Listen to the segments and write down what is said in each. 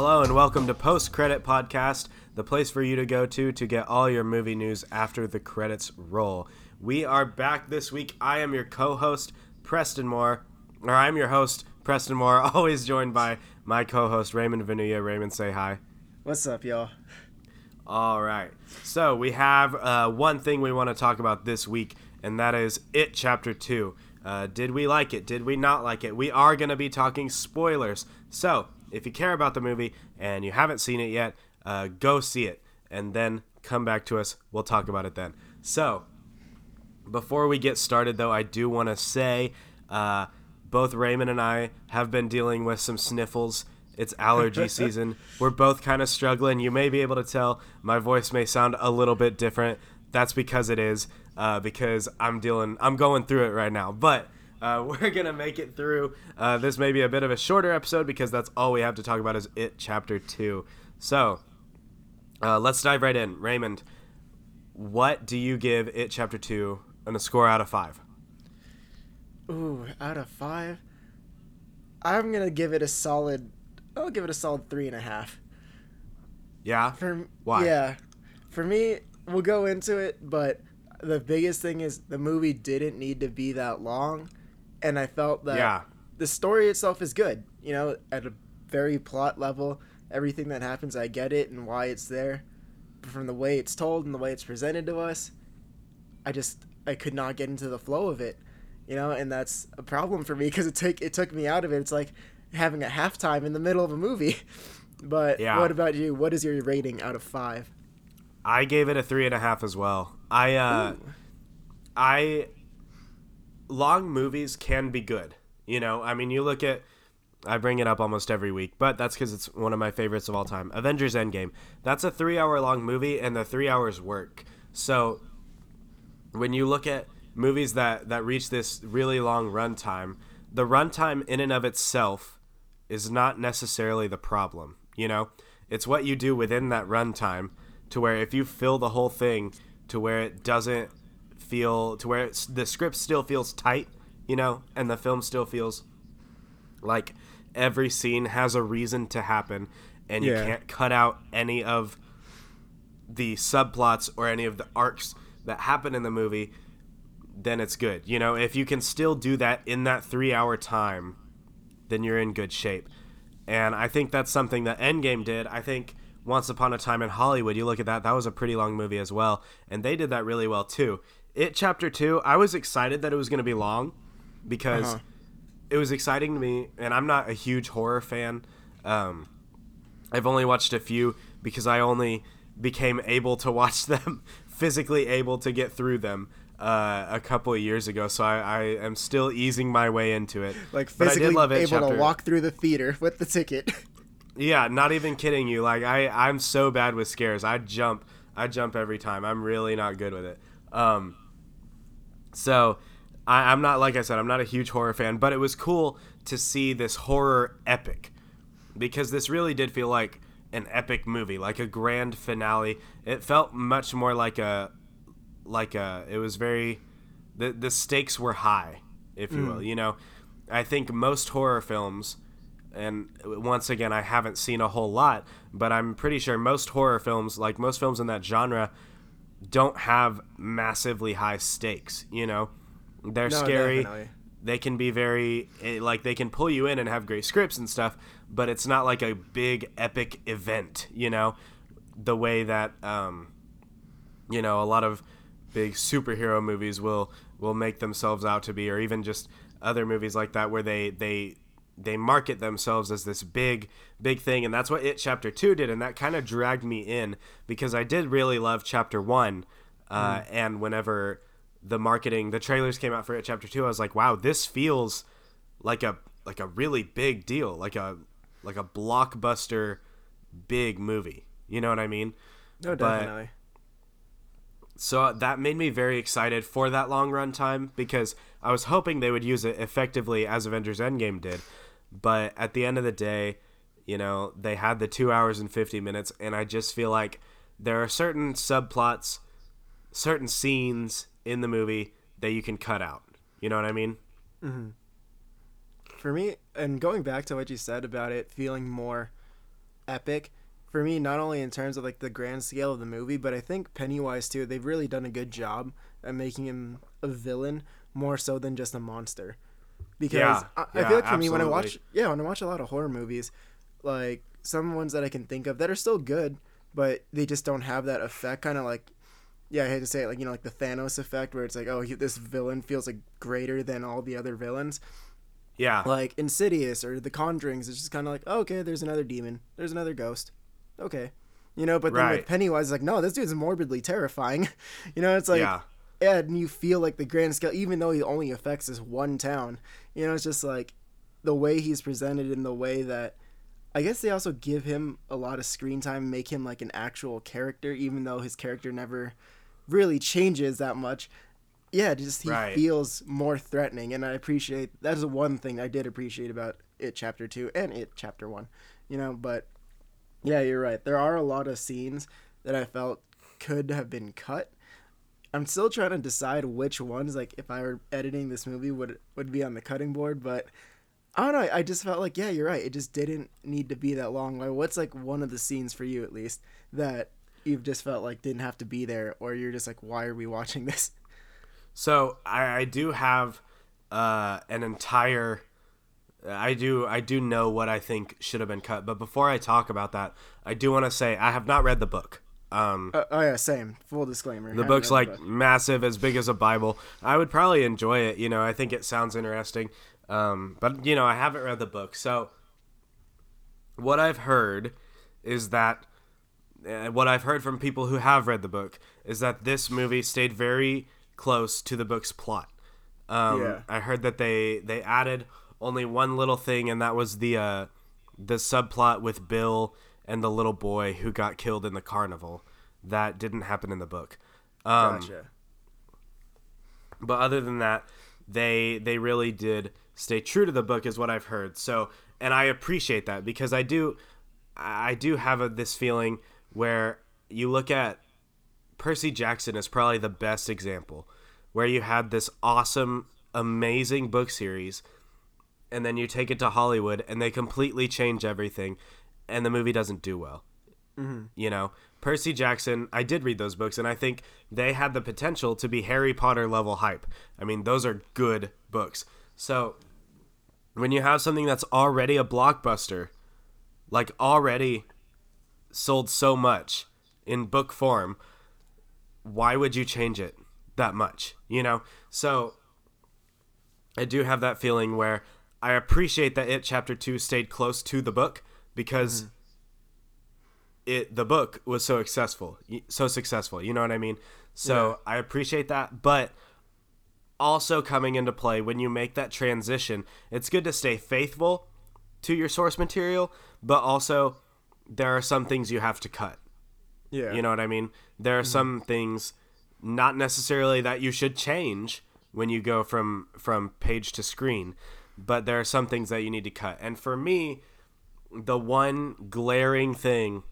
Hello and welcome to Post Credit Podcast, the place for you to go to to get all your movie news after the credits roll. We are back this week. I am your co-host Preston Moore, or I'm your host Preston Moore, always joined by my co-host Raymond Venuya. Raymond, say hi. What's up, y'all? All right. So we have uh, one thing we want to talk about this week, and that is It Chapter Two. Uh, did we like it? Did we not like it? We are going to be talking spoilers. So if you care about the movie and you haven't seen it yet, uh, go see it and then come back to us. We'll talk about it then. So, before we get started, though, I do want to say uh, both Raymond and I have been dealing with some sniffles. It's allergy season. We're both kind of struggling. You may be able to tell my voice may sound a little bit different. That's because it is, uh, because I'm dealing, I'm going through it right now. But uh, we're gonna make it through. Uh, this may be a bit of a shorter episode because that's all we have to talk about is it chapter two. So uh, let's dive right in. Raymond, what do you give it chapter two on a score out of five? Ooh, out of five, I'm gonna give it a solid. I'll give it a solid three and a half. Yeah. For Why? Yeah, for me, we'll go into it, but the biggest thing is the movie didn't need to be that long, and I felt that Yeah. the story itself is good. You know, at a very plot level, everything that happens, I get it and why it's there. But from the way it's told and the way it's presented to us, I just I could not get into the flow of it. You know, and that's a problem for me because it took it took me out of it. It's like having a halftime in the middle of a movie. But Yeah. what about you? What is your rating out of five? I gave it a three and a half as well. I uh, I long movies can be good. You know, I mean, you look at. I bring it up almost every week, but that's because it's one of my favorites of all time. Avengers Endgame. That's a three-hour-long movie, and the three hours work. So, when you look at movies that that reach this really long runtime, the runtime in and of itself is not necessarily the problem. You know, it's what you do within that runtime to where if you fill the whole thing to where it doesn't feel to where it's, the script still feels tight, you know, and the film still feels like every scene has a reason to happen and you can't cut out any of the subplots or any of the arcs that happen in the movie then it's good you know? If you can still do that in that three hour time then you're in good shape. And i think that's something that endgame did. I think once upon a time in hollywood you look at that that was a pretty long movie as well and they did that really well too it chapter two i was excited that it was going to be long because Uh-huh. it was exciting to me and i'm not a huge horror fan um, I've only watched a few because I only became able to watch them, physically able to get through them uh, a couple of years ago. So I, I am still easing my way into it. Like But I physically did love it able chapter- to walk through the theater with the ticket. Yeah, not even kidding you. Like I, I'm so bad with scares. I jump, I jump every time. I'm really not good with it. Um, so I, I'm not like I said, I'm not a huge horror fan, but it was cool to see this horror epic because this really did feel like an epic movie, like a grand finale. It felt much more like a, like a. It was very, the the stakes were high, if you hmm. will. You know, I think most horror films and once again i haven't seen a whole lot but i'm pretty sure most horror films like most films in that genre don't have massively high stakes you know? They're No, scary. definitely. they can be very eh, like they can pull you in and have great scripts and stuff but it's not like a big epic event you know? The way that um you know a lot of big superhero movies will will make themselves out to be or even just other movies like that where they they they market themselves as this big big thing and that's what it chapter 2 did and that kind of dragged me in because i did really love chapter 1 uh, and whenever the marketing the trailers came out for it chapter 2 i was like wow this feels like a like a really big deal like a like a blockbuster big movie you know what i mean no, But- definitely. so that made me very excited for that long run time because I was hoping they would use it effectively as Avengers Endgame did. But at the end of the day, you know, they had the two hours and 50 minutes, and I just feel like there are certain subplots, certain scenes in the movie that you can cut out. You know what I mean? Mm-hmm. For me, and going back to what you said about it feeling more epic for me, not only in terms of like the grand scale of the movie, but I think Pennywise too. They've really done a good job at making him a villain more so than just a monster. Because Yeah, I, I feel like for me when I watch yeah when I watch a lot of horror movies, like some ones that I can think of that are still good, but they just don't have that effect. Kind of like yeah, I hate to say it, like you know, like the Thanos effect, where it's like, oh, he, this villain feels like greater than all the other villains Yeah. like Insidious or The Conjurings. It's just kind of like, oh, okay, there's another demon, there's another ghost, okay, you know. But then Right. with Pennywise, it's like, no, this dude's morbidly terrifying. you know, it's like, yeah. yeah, and you feel like the grand scale, even though he only affects this one town. You know, it's just like the way he's presented in the way that. I guess they also give him a lot of screen time, make him like an actual character, even though his character never really changes that much. Yeah, just he Right. feels more threatening, and I appreciate that is one thing I did appreciate about it chapter two and it chapter one, you know. But yeah, you're right. There are a lot of scenes that I felt could have been cut. I'm still trying to decide which ones, like if I were editing this movie, would would be on the cutting board. But I don't know. I just felt like yeah, you're right. It just didn't need to be that long. Like, what's like one of the scenes for you at least that you've just felt like didn't have to be there, or you're just like, why are we watching this? So I, I do have uh, an entire. I do I do know what I think should have been cut, but before I talk about that, I do want to say I have not read the book. Um, Uh, oh yeah, same. Full disclaimer. the Haven't book's read the like book. massive, as big as a Bible. I would probably enjoy it. You know, I think it sounds interesting. Um, but you know, I haven't read the book, so what I've heard is that uh, what I've heard from people who have read the book is that this movie stayed very close to the book's plot. Um, Yeah. I heard that they they added only one little thing, and that was the uh, the subplot with Bill and the little boy who got killed in the carnival. That didn't happen in the book. Um, Gotcha. but other than that, they they really did stay true to the book, is what I've heard. So, and I appreciate that because I do, I do have a, this feeling where you look at Percy Jackson is probably the best example, where you had this awesome, amazing book series, and then you take it to Hollywood and they completely change everything, and the movie doesn't do well. Mm-hmm. You know, Percy Jackson, I did read those books, and I think they had the potential to be Harry Potter level hype. I mean, those are good books. So, when you have something that's already a blockbuster, like already sold so much in book form, why would you change it that much? You know? So, I do have that feeling where I appreciate that it chapter 2 stayed close to the book because hmm. it the book was so successful so successful you know what i mean so i appreciate that but also coming into play when you make that transition it's good to stay faithful to your source material but also there are some things you have to cut Yeah. you know what I mean? There are hmm. some things not necessarily that you should change when you go from from page to screen, but there are some things that you need to cut. And for me, the one glaring thing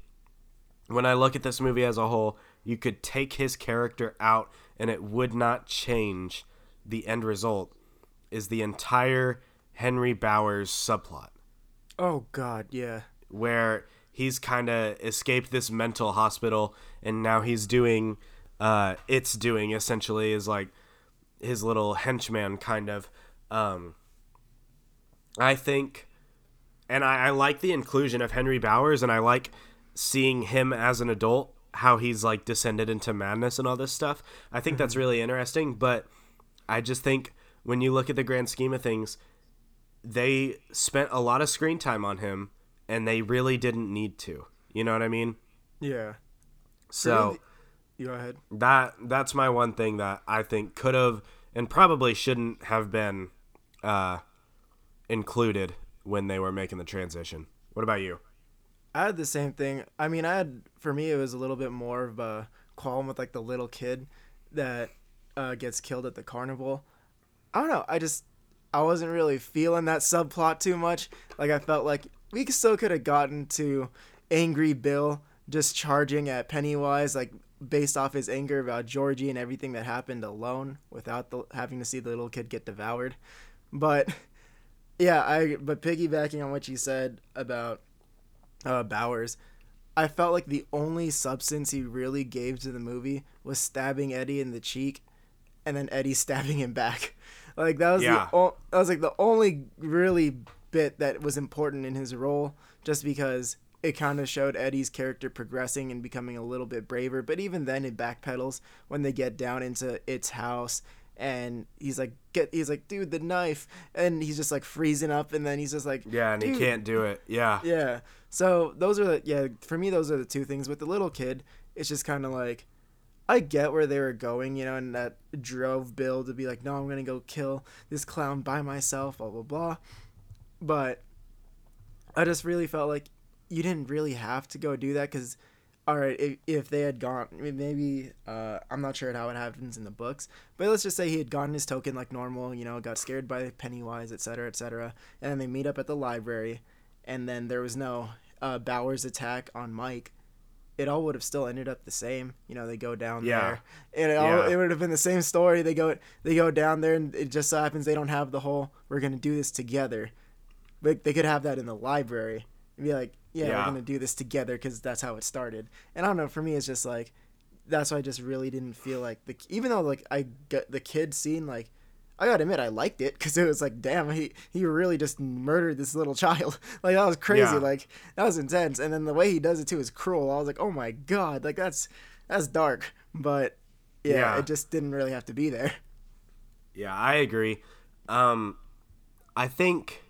when I look at this movie as a whole, you could take his character out and it would not change the end result is the entire Henry Bowers subplot Oh God, yeah. where he's kind of escaped this mental hospital and now he's doing uh it's doing essentially is like his little henchman kind of um i think and I, I like the inclusion of henry bowers and i like seeing him as an adult how he's like descended into madness and all this stuff i think that's really interesting but i just think when you look at the grand scheme of things they spent a lot of screen time on him and they really didn't need to. You know what I mean? Yeah. So You go ahead. that that's my one thing that I think could have and probably shouldn't have been uh, included when they were making the transition. What about you? I had the same thing. I mean, I had for me it was a little bit more of a qualm with like the little kid that uh, gets killed at the carnival. I don't know. I just I wasn't really feeling that subplot too much. Like I felt like we still could have gotten to angry Bill just charging at Pennywise, like based off his anger about Georgie and everything that happened alone, without the, having to see the little kid get devoured. But yeah, I but piggybacking on what you said about uh, Bowers, I felt like the only substance he really gave to the movie was stabbing Eddie in the cheek, and then Eddie stabbing him back. Like that was Yeah. the o- that was like the only really bit that was important in his role, just because it kind of showed Eddie's character progressing and becoming a little bit braver. But even then, it backpedals when they get down into its house. And he's like, get. He's like, dude, the knife, and he's just like freezing up, and then he's just like, Yeah, and he can't do it. Yeah. yeah. So those are the yeah, for me those are the two things. With the little kid, it's just kind of like I get where they were going, you know, and that drove Bill to be like, "No, I'm going to go kill this clown by myself, blah blah blah." But I just really felt like you didn't really have to go do that cuz all right, if, if they had gone maybe uh, I'm not sure how it happens in the books, but let's just say he had gotten his token like normal, you know, got scared by Pennywise, etc., etc., and then they meet up at the library and then there was no uh, Bowers attack on Mike, it all would have still ended up the same. You know, they go down Yeah. there, and it, all, Yeah. it would have been the same story. They go they go down there, and it just so happens they don't have the whole "we're gonna do this together." But they could have that in the library and be like, "Yeah, Yeah. we're gonna do this together" because that's how it started. And I don't know. For me, it's just like that's why I just really didn't feel like the even though like I got the kid scene like. I gotta admit, I liked it because it was like, damn, he he really just murdered this little child. Like that was crazy. Yeah. Like that was intense. And then the way he does it too is cruel. I was like, oh my god, like that's that's dark. But yeah, Yeah. it just didn't really have to be there. Yeah, I agree. Um, I think,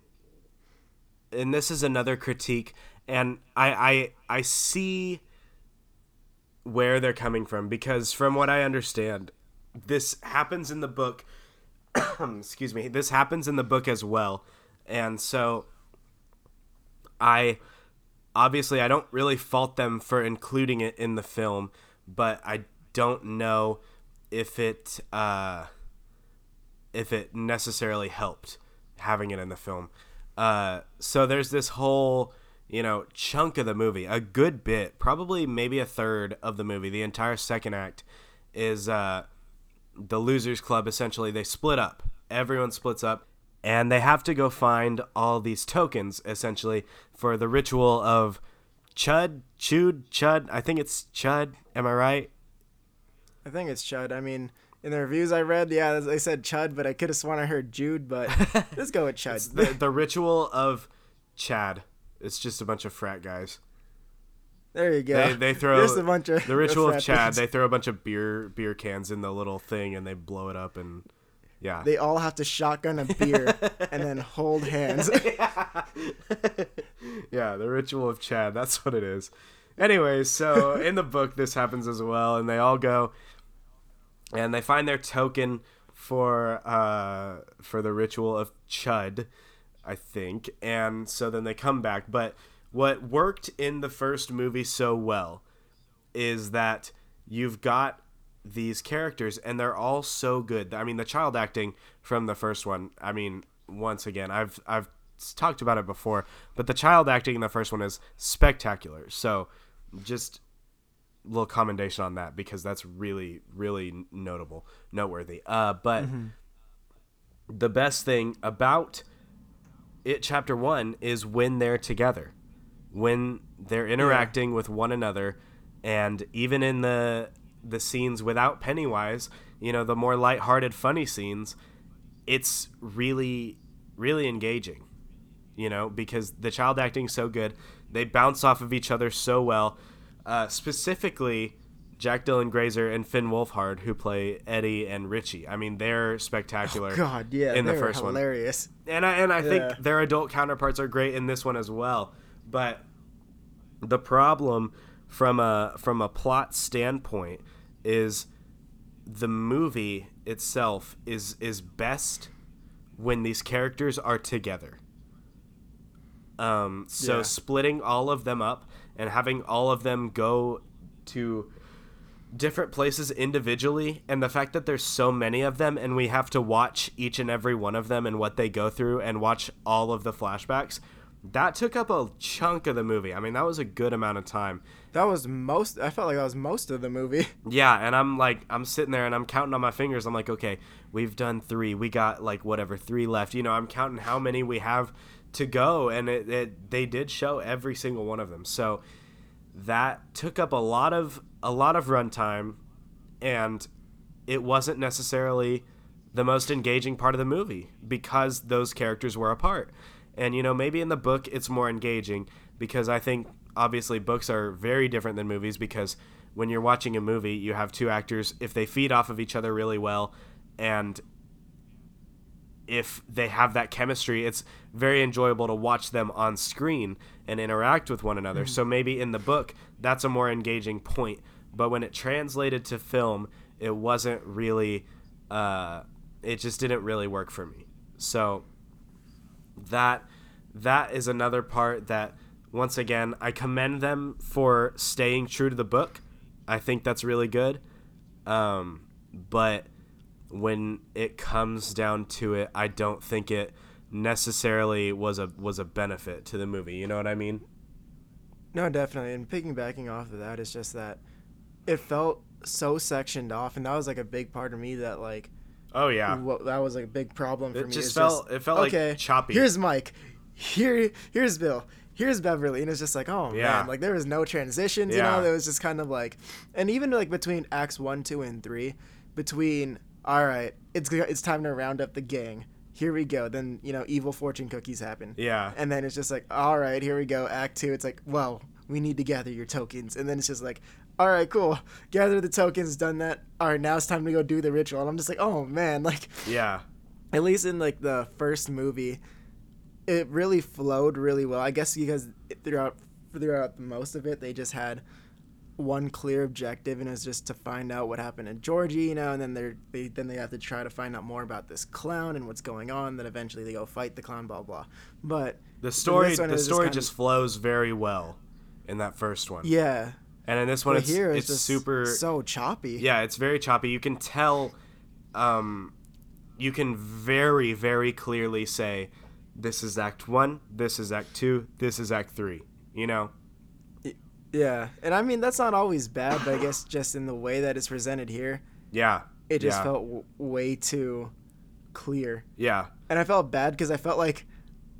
and this is another critique, and I I I see where they're coming from because from what I understand, this happens in the book. excuse me. This happens in the book as well, and so I obviously I don't really fault them for including it in the film, but I don't know if it. Uh, if it necessarily helped having it in the film. Uh, so there's this whole, you know, chunk of the movie, a good bit, probably maybe a third of the movie, the entire second act is uh, the Losers Club. Essentially, they split up. Everyone splits up, and they have to go find all these tokens, essentially, for the ritual of Chud, Chud, Chud. I think it's Chud. Am I right? I think it's Chud. I mean, in the reviews I read, yeah, they said Chud, but I could have sworn I heard Jude. But let's go with Chud. the, the ritual of Chad. It's just a bunch of frat guys. there you go. They, they throw Just a bunch of the ritual of Chad. dudes. They throw a bunch of beer beer cans in the little thing and they blow it up and yeah. They all have to shotgun a beer and then hold hands. yeah, the ritual of Chad. That's what it is. Anyways, so in the book, this happens as well, and they all go and they find their token for uh, for the ritual of Chud, I think, and so then they come back. But what worked in the first movie so well is that you've got these characters and they're all so good. I mean, the child acting from the first one. I mean, once again, I've I've talked about it before, but the child acting in the first one is spectacular. So, just little commendation on that because that's really really notable, noteworthy. Uh, but the best thing about it chapter 1 is when they're together. When they're interacting with one another and even in the the scenes without Pennywise, you know, the more lighthearted funny scenes, it's really really engaging. You know, because the child acting's so good. They bounce off of each other so well. Uh, specifically Jack Dylan Grazer and Finn Wolfhard, who play Eddie and Richie. I mean, they're spectacular Oh, God, yeah, in the first one hilarious. and I and I Yeah. think their adult counterparts are great in this one as well. But the problem from a from a plot standpoint is the movie itself is is best when these characters are together. Um, so Yeah. splitting all of them up and having all of them go to different places individually and the fact that there's so many of them and we have to watch each and every one of them and what they go through and watch all of the flashbacks that took up a chunk of the movie i mean that was a good amount of time That was most. I felt like that was most of the movie. yeah and i'm like i'm sitting there and i'm counting on my fingers i'm like okay we've done three we got like whatever three left you know i'm counting how many we have to go and it, it they did show every single one of them. So that took up a lot of a lot of runtime and it wasn't necessarily the most engaging part of the movie because those characters were apart. And you know maybe in the book it's more engaging because i think obviously books are very different than movies because when you're watching a movie you have two actors if they feed off of each other really well and if they have that chemistry, it's very enjoyable to watch them on screen and interact with one another. Mm-hmm. So maybe in the book, that's a more engaging point. But when it translated to film, it wasn't really, uh, it just didn't really work for me. So that that is another part that once again I commend them for staying true to the book. I think that's really good. Um, but when it comes down to it, I don't think it necessarily was a was a benefit to the movie. You know what I mean? No, definitely. And piggybacking off of that, it's just that it felt so sectioned off, and that was like a big part of me that like. Oh yeah. That was like a big problem for it me. Just felt, just it felt okay, like choppy. Here's Mike. Here here's Bill. Here's Beverly, and it's just like, oh yeah. man, like there was no transitions. Yeah. You know, there was just kind of like, and even like between acts one, two, and three, between all right, it's it's time to round up the gang. Here we go. Then you know, evil fortune cookies happen. Yeah. And then it's just like, all right, here we go. Act two. It's like, well, we need to gather your tokens. And then it's just like, all right, cool. Gather the tokens. Done that. All right, now it's time to go do the ritual. And I'm just like, oh man, like. Yeah. At least in like the first movie, it really flowed really well. I guess because throughout throughout most of it, they just had one clear objective and it's just to find out what happened to Georgie, you know, and then they're they then they have to try to find out more about this clown and what's going on. Then eventually they go fight the clown, blah blah. But the story the story just, just flows very well in that first one. Yeah. And in this one, it's, here, it's, it's super so choppy. Yeah, it's very choppy. You can tell, um, you can very very clearly say, this is Act One, this is Act Two, this is Act Three. You know. Yeah, and I mean that's not always bad, but I guess just in the way that it's presented here, yeah, it just yeah. felt w- way too clear. Yeah, and I felt bad because I felt like,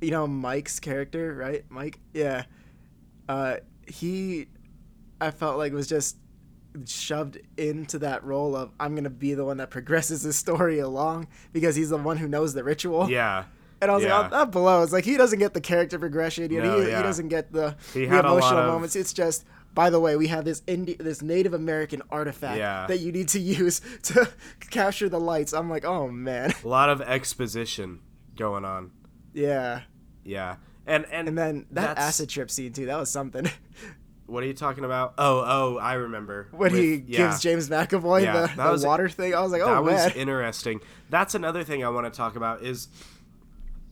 you know, Mike's character, right? Mike, yeah, uh, he, I felt like was just shoved into that role of I'm gonna be the one that progresses the story along because he's the one who knows the ritual. Yeah, and I was yeah. like, oh, that blows. Like he doesn't get the character progression. You know, no, he, yeah. he doesn't get the, the emotional of... moments. It's just, by the way, we have this Indi- this Native American artifact yeah. that you need to use to capture the lights. I'm like, oh man. A lot of exposition going on. Yeah. Yeah. And and and then that acid trip scene too. That was something. What are you talking about? Oh, oh, I remember. When With, he yeah. gives James McAvoy yeah, the, the was, water thing, I was like, oh that man. was interesting. That's another thing I want to talk about is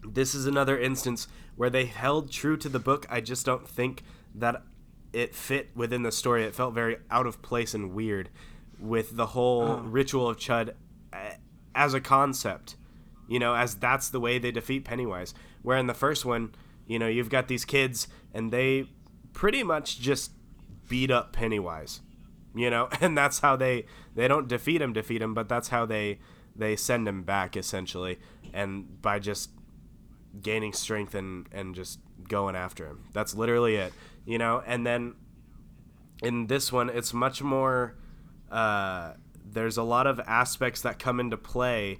this is another instance where they held true to the book. I just don't think that it fit within the story. It felt very out of place and weird with the whole oh. ritual of Chud eh, as a concept, you know, as that's the way they defeat Pennywise. Where in the first one, you know, you've got these kids and they pretty much just beat up Pennywise, you know, and that's how they they don't defeat him, defeat him, but that's how they they send him back essentially, and by just gaining strength and and just going after him. That's literally it, you know. And then in this one, it's much more. Uh, there's a lot of aspects that come into play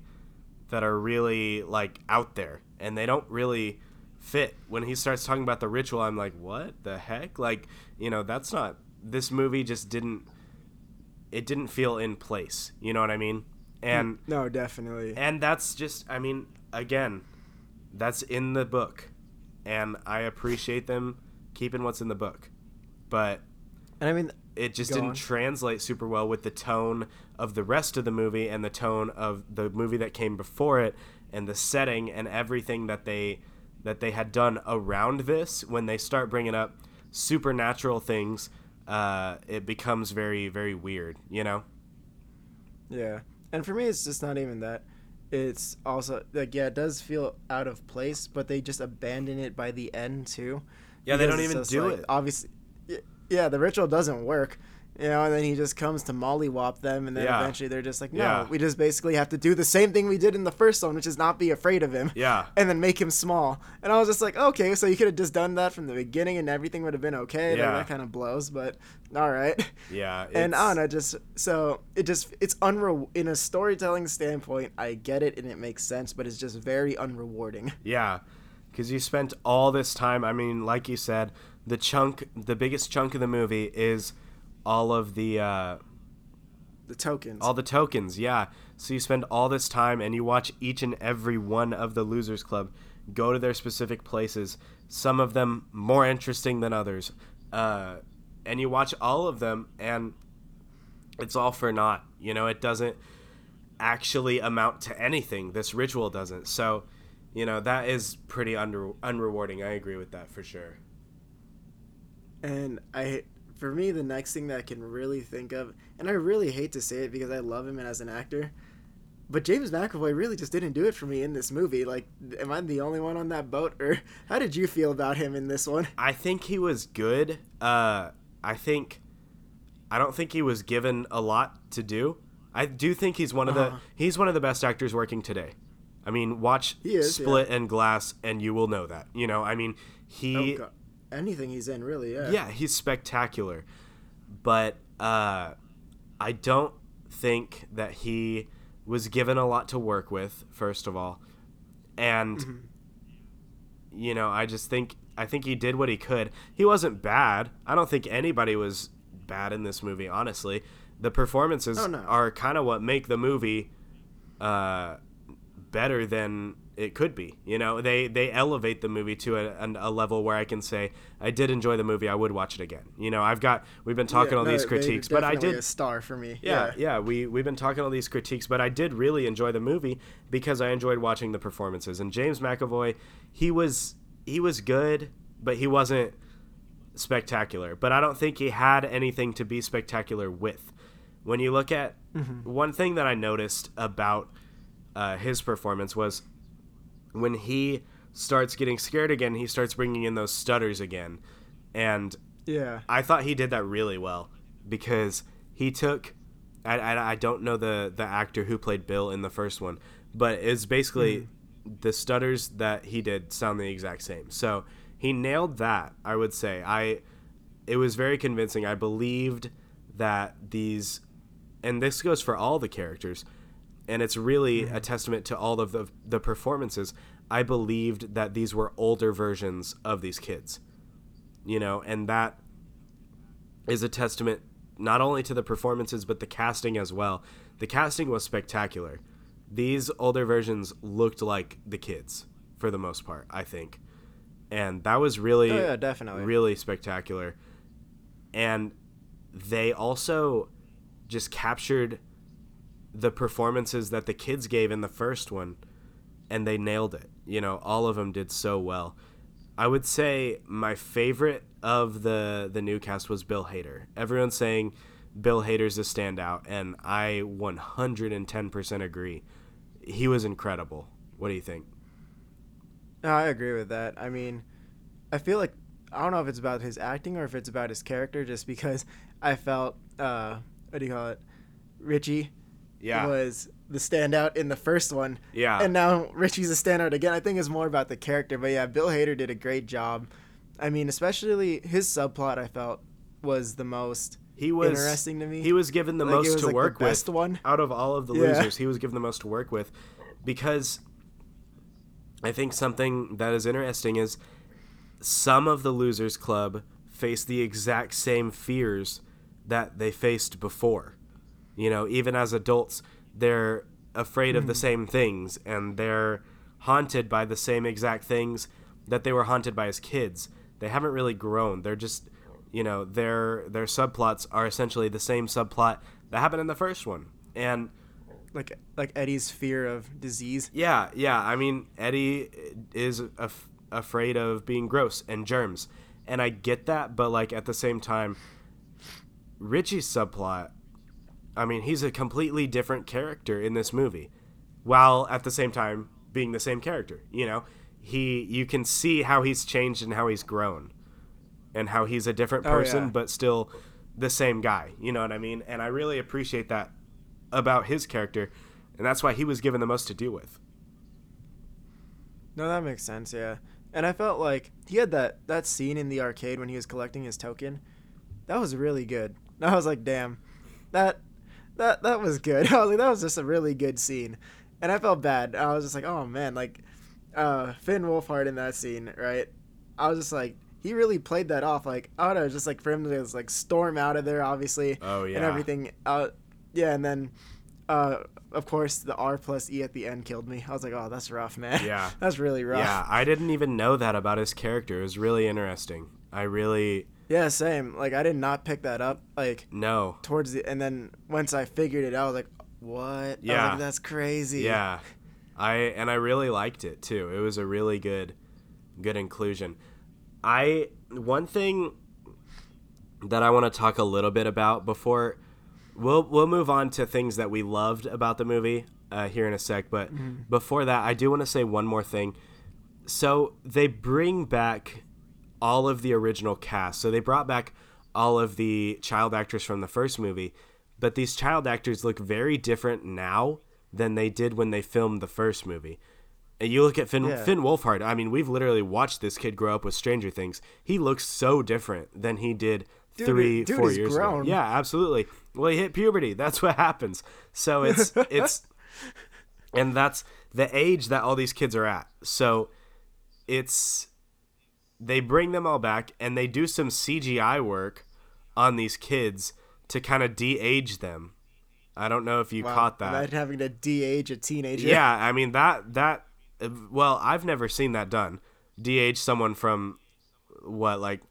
that are really like out there, and they don't really fit. When he starts talking about the ritual, I'm like, what the heck? Like, you know, that's not. This movie just didn't. It didn't feel in place. You know what I mean? And no, definitely. And that's just. I mean, again that's in the book, and I appreciate them keeping what's in the book, but and I mean it just didn't on. translate super well with the tone of the rest of the movie and the tone of the movie that came before it and the setting and everything that they that they had done around this. When they start bringing up supernatural things uh, it becomes very very weird you know? Yeah. And for me it's just not even that it's also like yeah, it does feel out of place, but they just abandon it by the end too. Yeah, they don't even do like, it. Obviously, yeah, the ritual doesn't work. You know, and then he just comes to mollywop them, and then Yeah. eventually they're just like, no, Yeah. we just basically have to do the same thing we did in the first one, which is not be afraid of him. Yeah. And then make him small. And I was just like, okay, so you could have just done that from the beginning and everything would have been okay. Like, Yeah. that kind of blows, but all right. Yeah. and I don't know, just so it just it's unre in a storytelling standpoint. I get it and it makes sense, but it's just very unrewarding. Yeah, because you spent all this time. I mean, like you said, the chunk, the biggest chunk of the movie is all of the uh, The tokens. all the tokens. Yeah, so you spend all this time and you watch each and every one of the Losers Club go to their specific places. Some of them more interesting than others, uh, and you watch all of them, and it's all for naught. You know, it doesn't actually amount to anything. This ritual doesn't. So, you know, that is pretty under unrewarding. I agree with that for sure. And I, for me, the next thing that I can really think of, and I really hate to say it because I love him as an actor, but James McAvoy really just didn't do it for me in this movie. Like, am I the only one on that boat, or how did you feel about him in this one? I think he was good. Uh, I think I don't think he was given a lot to do. I do think he's one of Uh-huh. the he's one of the best actors working today. I mean, watch is, Split and Glass, and you will know that. You know, I mean, he Oh. Anything he's in, really, yeah. yeah, he's spectacular. But uh, I don't think that he was given a lot to work with, first of all. And Mm-hmm. you know, I just think I think he did what he could. He wasn't bad. I don't think anybody was bad in this movie, honestly. The performances Oh, no. are kind of what make the movie uh, better than it could be. You know, they they elevate the movie to a, a level where I can say I did enjoy the movie. I would watch it again. You know, I've got we've been talking Yeah, all no, these critiques, but I did a star for me. yeah, yeah, we we've been talking all these critiques, but I did really enjoy the movie because I enjoyed watching the performances. And James McAvoy, he was he was good, but he wasn't spectacular. But I don't think he had anything to be spectacular with. When you look at one thing that I noticed about uh, his performance was when he starts getting scared again, he starts bringing in those stutters again, and yeah. I thought he did that really well because he took. I, I, I don't know the, the actor who played Bill in the first one, but it's basically hmm. the stutters that he did sound the exact same. So he nailed that. I would say I. It was very convincing. I believed that these, and this goes for all the characters, and it's really hmm. a testament to all of the the performances. I believed that these were older versions of these kids you know, and that is a testament not only to the performances but the casting as well. The casting was spectacular. These older versions looked like the kids for the most part, I think. And that was really Oh, yeah, definitely. really spectacular. And they also just captured the performances that the kids gave in the first one and they nailed it. You know, all of them did so well. I would say my favorite of the the new cast was Bill Hader. Everyone's saying Bill Hader's a standout, and I 110% agree. He was incredible. What do you think? I agree with that. I mean, I feel like I don't know if it's about his acting or if it's about his character, just because I felt uh, what do you call it, Richie Yeah. was the standout in the first one, Yeah. and now Richie's a standout again. I think it's more about the character, but yeah, Bill Hader did a great job. I mean, especially his subplot, I felt was the most he was interesting to me. He was given the Like, most to like, the work best with one. out of all of the Yeah. losers. He was given the most to work with because I think something that is interesting is some of the losers club face the exact same fears that they faced before. You know, even as adults, they're afraid of the hmm. same things and they're haunted by the same exact things that they were haunted by as kids. They haven't really grown. They're just, you know, their their subplots are essentially the same subplot that happened in the first one. And like like Eddie's fear of disease. yeah, yeah. I mean, Eddie is af- afraid of being gross and germs, and I get that. But like at the same time, Richie's subplot. I mean, he's a completely different character in this movie, while at the same time being the same character. You know, he you can see how he's changed and how he's grown, and how he's a different Oh, person, yeah. but still the same guy. You know what I mean? And I really appreciate that about his character, and that's why he was given the most to do with. No, that makes sense. Yeah, and I felt like he had that that scene in the arcade when he was collecting his token. That was really good. And I was like, damn, that that that was good. I was like, that was just a really good scene, and I felt bad. I was just like, oh man, like uh, Finn Wolfhard in that scene, right? I was just like, he really played that off. Like, I don't know, just like for him to just like storm out of there, obviously, Oh yeah. and everything. Uh, yeah, and then, uh, of course, the R plus E at the end killed me. I was like, oh, that's rough, man. Yeah. that's really rough. Yeah, I didn't even know that about his character. It was really interesting. I really Yeah, same. Like, I did not pick that up. Like no. towards the, and then once I figured it out, I was like, what? I was Yeah. like, that's crazy. Yeah. I and I really liked it too. It was a really good good inclusion. I one thing that I want to talk a little bit about before we'll we'll move on to things that we loved about the movie uh, here in a sec, but before that I do want to say one more thing. So they bring back all of the original cast. So they brought back all of the child actors from the first movie, but these child actors look very different now than they did when they filmed the first movie. And you look at Finn Yeah. Finn Wolfhard. I mean, we've literally watched this kid grow up with Stranger Things. He looks so different than he did Dude, three, dude four years grown. ago. Yeah, absolutely. Well, he hit puberty. That's what happens. So it's it's, and that's the age that all these kids are at. So it's they bring them all back and they do some CGI work on these kids to kind of de-age them. I don't know if you Wow. caught that. Imagine having to de-age a teenager. Yeah, I mean that that well, I've never seen that done. De-age someone from what like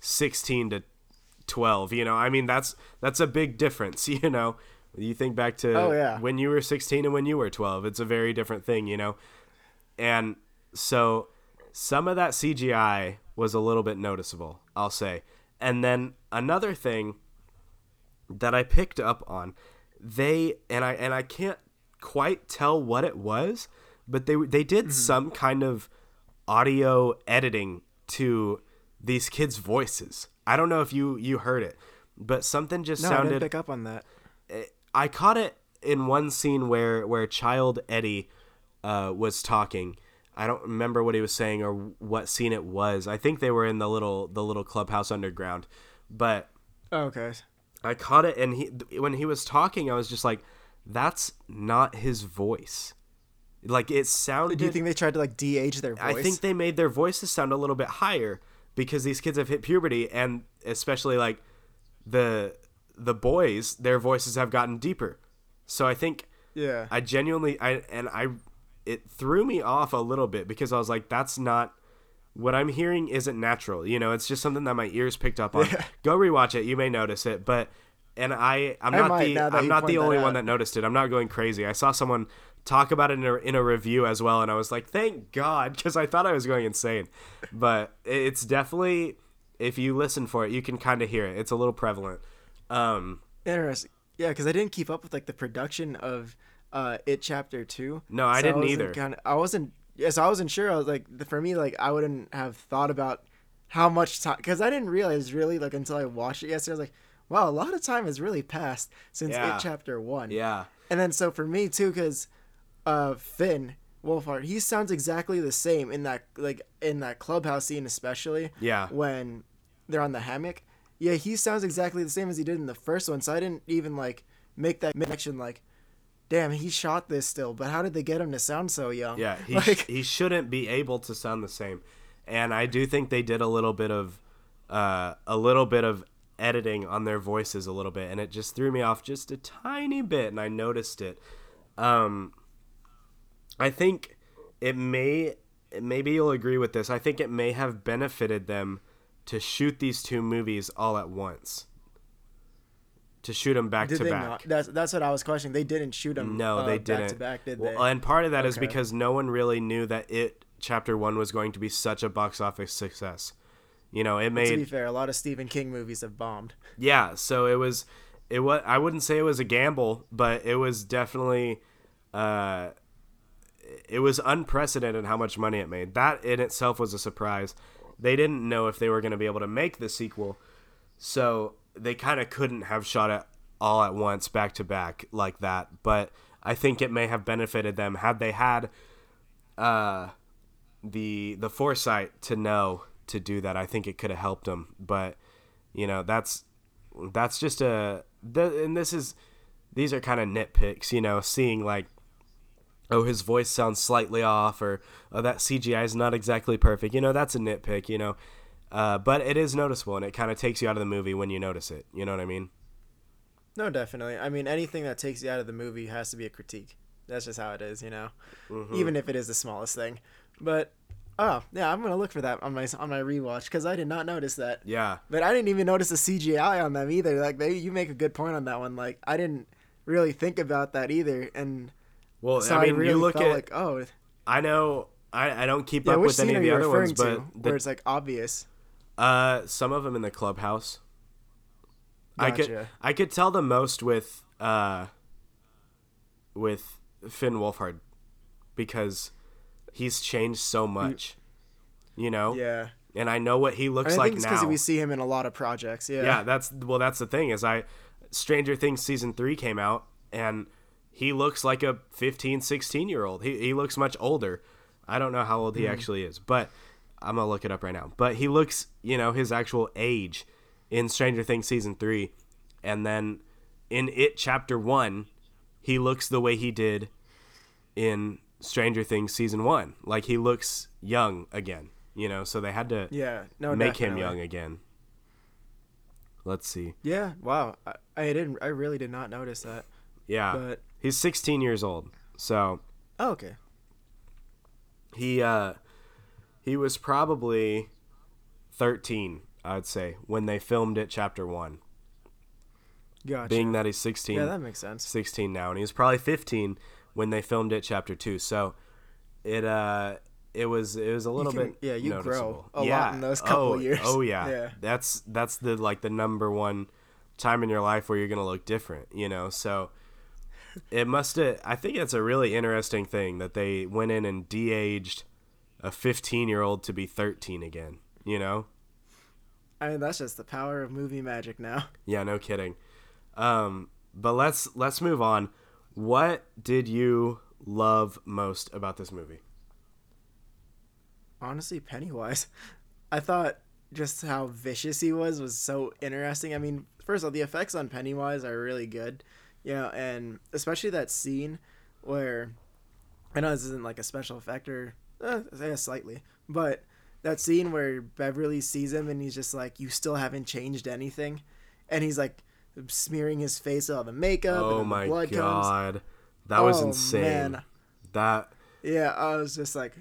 16 to 12, you know? I mean that's that's a big difference, you know. You think back to Oh, yeah. when you were 16 and when you were 12. It's a very different thing, you know. And so some of that CGI was a little bit noticeable, I'll say. And then another thing that I picked up on, they and I and I can't quite tell what it was, but they they did some kind of audio editing to these kids' voices. I don't know if you you heard it, but something just No, I didn't pick up on that. I caught it in one scene where where child Eddie uh, was talking. I don't remember what he was saying or what scene it was. I think they were in the little the little clubhouse underground, but Oh, okay. I caught it and he when he was talking, I was just like, "That's not his voice." Like it sounded. Do you think they tried to like de-age their voice? I think they made their voices sound a little bit higher because these kids have hit puberty, and especially like the the boys, their voices have gotten deeper. So I think Yeah. I genuinely I and I it threw me off a little bit because I was like, that's not what I'm hearing isn't natural. You know, it's just something that my ears picked up on. Yeah. Go rewatch it, you may notice it, but and I I'm not the I'm not the only one that noticed it. I'm not going crazy. I saw someone talk about it in a, in a review as well and I was like, "Thank God," cuz I thought I was going insane. But it's definitely if you listen for it, you can kind of hear it. It's a little prevalent. Um Interesting. Yeah, because I didn't keep up with like the production of uh it chapter two. No, I didn't wasn't either. Kinda, I wasn't. Yes, I wasn't sure. I was like, for me, like I wouldn't have thought about how much time because I didn't realize really like until I watched it yesterday. I was like, wow, a lot of time has really passed since Yeah. it chapter one. yeah. And then so for me too, because uh, Finn Wolfhard, he sounds exactly the same in that like in that clubhouse scene, especially. Yeah. When they're on the hammock, yeah, he sounds exactly the same as he did in the first one. So I didn't even like make that connection. Like, damn, he shot this still, but how did they get him to sound so young? Yeah, he, like, sh- he shouldn't be able to sound the same. And I do think they did a little bit of uh, a little bit of editing on their voices a little bit and it just threw me off just a tiny bit and I noticed it. Um I think it may maybe you'll agree with this. I think it may have benefited them to shoot these two movies all at once. To shoot them back did to they back. not? That's that's what I was questioning. They didn't shoot him. No, uh, they back didn't. to back, did Well, they? and part of that is Okay. because no one really knew that it chapter one was going to be such a box office success. You know, it made to be fair, a lot of Stephen King movies have bombed. yeah. So it was, it was. I wouldn't say it was a gamble, but it was definitely, uh, it was unprecedented how much money it made. That in itself was a surprise. They didn't know if they were going to be able to make the sequel, so they kind of couldn't have shot it all at once back to back like that. But i think it may have benefited them had they had uh the the foresight to know to do that. I think it could have helped them but you know that's that's just a the, and this is these are kind of nitpicks you know seeing like oh his voice sounds slightly off or oh that cgi is not exactly perfect. You know that's a nitpick you know uh, but it is noticeable and it kind of takes you out of the movie when you notice it you know what i mean No, definitely. I mean, anything that takes you out of the movie has to be a critique. That's just how it is, you know. Mm-hmm. Even if it is the smallest thing. But oh yeah, I'm gonna look for that on my on my rewatch because I did not notice that. yeah But I didn't even notice the CGI on them either. Like they, you make a good point on that one. Like I didn't really think about that either, and well so i mean really you look at like oh i know I, I don't keep yeah, up with any of the other ones to but where it's like obvious? Uh some of them in the clubhouse I could I could tell the most with uh with Finn Wolfhard because he's changed so much. You know? Yeah, And I know what he looks like now. because we see him in a lot of projects. Yeah, yeah, that's well that's the thing is I Stranger Things season 3 came out and he looks like a 15 16 year old. He he looks much older. I don't know how old he actually is, but I'm going to look it up right now. But he looks, you know, his actual age in Stranger Things season 3 and then in it chapter 1 he looks the way he did in Stranger Things season 1. Like he looks young again, you know, so they had to yeah. No, make him young again. Let's see. Yeah, wow. I, I didn't. I really did not notice that. Yeah. But He's 16 years old. So, oh, okay. he uh he was probably 13, I'd say, when they filmed it chapter 1. Gotcha. Being that he's 16 yeah, that makes sense. 16 now and he was probably 15 when they filmed it chapter 2. So, it uh it was it was a little can- bit yeah, you grow noticeable. a lot in those couple oh, years. Oh yeah. Yeah. That's that's the like the number one time in your life where you're going to look different, you know. So it must have I think it's a really interesting thing that they went in and de-aged a 15-year-old to be 13 again, you know? I mean, that's just the power of movie magic now. Yeah, no kidding. Um but let's let's move on. What did you love most about this movie? Honestly, Pennywise. I thought just how vicious he was was so interesting. I mean, first of all, the effects on Pennywise are really good, you know, and especially that scene where I know this isn't like a special effect or uh, I guess slightly, but that scene where Beverly sees him and he's just like, "You still haven't changed anything," and he's like smearing his face with all the makeup. Oh the my blood comes. god. That was Oh, insane. man. That Yeah, I was just like,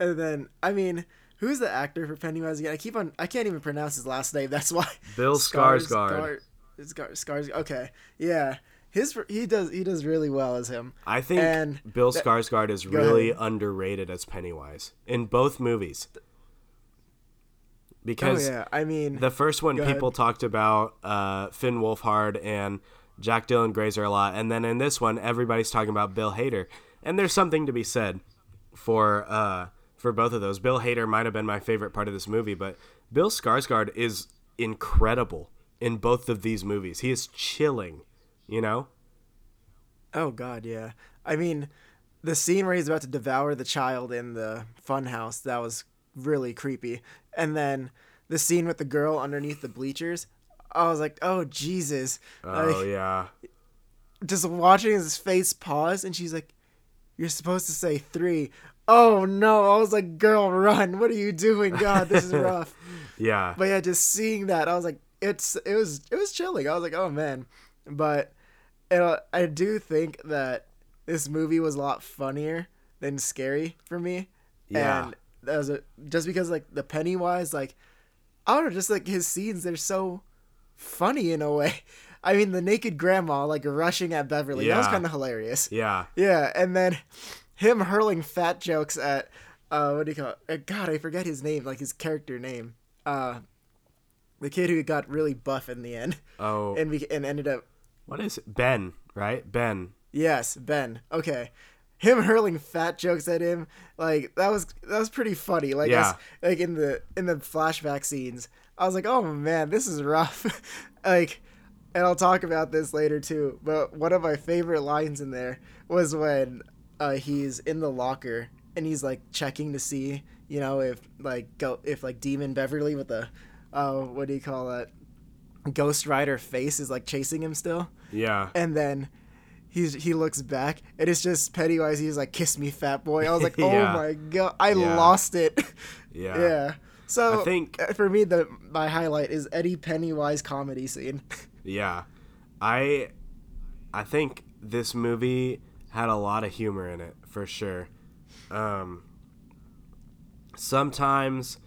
and then I mean, who's the actor for Pennywise again? I keep on, I can't even pronounce his last name. That's why. Bill Skarsgård. Skar, Skars. Okay, yeah, his he does he does really well as him. I think And Bill Skarsgård is really ahead. underrated as Pennywise in both movies. Because oh yeah, I mean, the first one people ahead. talked about uh, Finn Wolfhard and Jack Dylan Grazer a lot, and then in this one everybody's talking about Bill Hader, and there's something to be said for uh, for both of those. Bill Hader might have been my favorite part of this movie, but Bill Skarsgård is incredible in both of these movies. He is chilling, you know. oh god, yeah. I mean, the scene where he's about to devour the child in the funhouse that was really creepy, and then the scene with the girl underneath the bleachers. I was like, oh Jesus! Oh Like, yeah. just watching his face pause and she's like you're supposed to say three. Oh no i was like girl run what are you doing god this is rough Yeah. but yeah just seeing that i was like it's it was it was chilling i was like oh man but know, i do think that this movie was a lot funnier than scary for me. Yeah. and that was a, just because like the pennywise like i don't know just like his scenes they're so funny in a way. I mean the naked grandma like rushing at beverly that was kind of hilarious. Yeah. yeah and then him hurling fat jokes at uh what do you call it? Uh, god i forget his name like his character name. Uh the kid who got really buff in the end. Oh, and we and ended up what is it? Ben? Right? Ben. Yes, Ben. Okay. Him hurling fat jokes at him, like that was that was pretty funny. Like Yeah. as, like in the in the flashback scenes, I was like, oh man, this is rough. like, and I'll talk about this later too. But one of my favorite lines in there was when uh, he's in the locker and he's like checking to see, you know, if like go if like Demon Beverly with the, uh, what do you call that? Ghost Rider face is like chasing him still, Yeah. and then. He's, he looks back and it's just Pennywise. He's like, "Kiss me, fat boy." I was like, "Oh Yeah. my god, I Yeah. lost it." Yeah. Yeah. So I think- uh, for me, the my highlight is Eddie Pennywise comedy scene. Yeah. I I think this movie had a lot of humor in it for sure. Um sometimes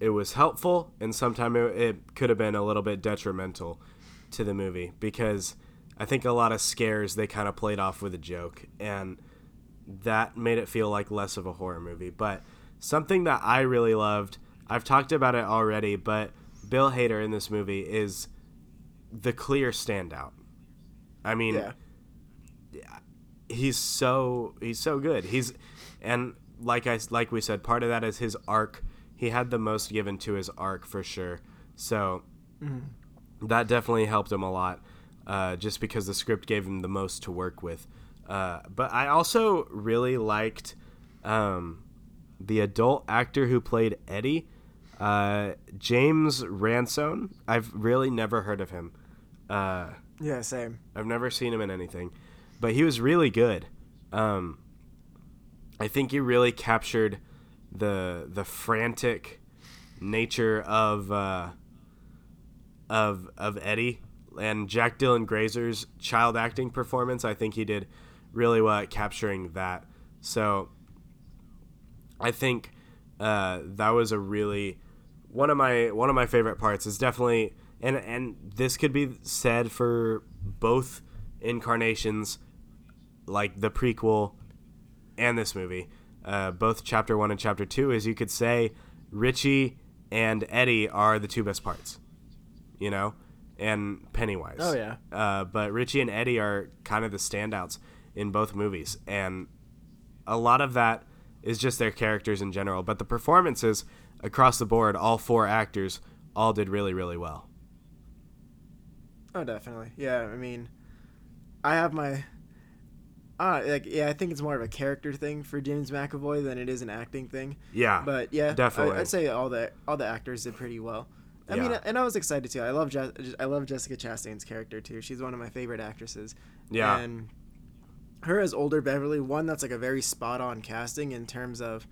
it was helpful and sometimes it, it could have been a little bit detrimental to the movie because I think a lot of scares they kind of played off with a joke and that made it feel like less of a horror movie. But something that I really loved, I've talked about it already, but Bill Hader in this movie is the clear standout. I mean, Yeah. he's so he's so good. He's and like I like we said, part of that is his arc. He had the most given to his arc for sure. So mm-hmm. That definitely helped him a lot, uh, just because the script gave him the most to work with. Uh, but I also really liked um, the adult actor who played Eddie, uh, James Ransone. I've really never heard of him. Uh, Yeah, same. I've never seen him in anything, but he was really good. Um, I think he really captured the the frantic nature of uh, of of Eddie and Jack Dylan Grazer's child acting performance. I think he did really well at capturing that. So I think uh, that was a really one of my one of my favorite parts is definitely and and this could be said for both incarnations like the prequel and this movie uh, both chapter one and chapter two is you could say richie and eddie are the two best parts you know and pennywise Oh, yeah. uh, but richie and eddie are kind of the standouts in both movies and a lot of that is just their characters in general but the performances across the board all four actors all did really really well Oh, definitely. Yeah, I mean, I have my. Uh, like yeah, I think it's more of a character thing for James McAvoy than it is an acting thing. yeah But yeah, Definitely. I, would say all the all the actors did pretty well. I mean, and I was excited too. I love Je- I love Jessica Chastain's character too. She's one of my favorite actresses. Yeah. And her as older Beverly, one that's like a very spot on casting in terms of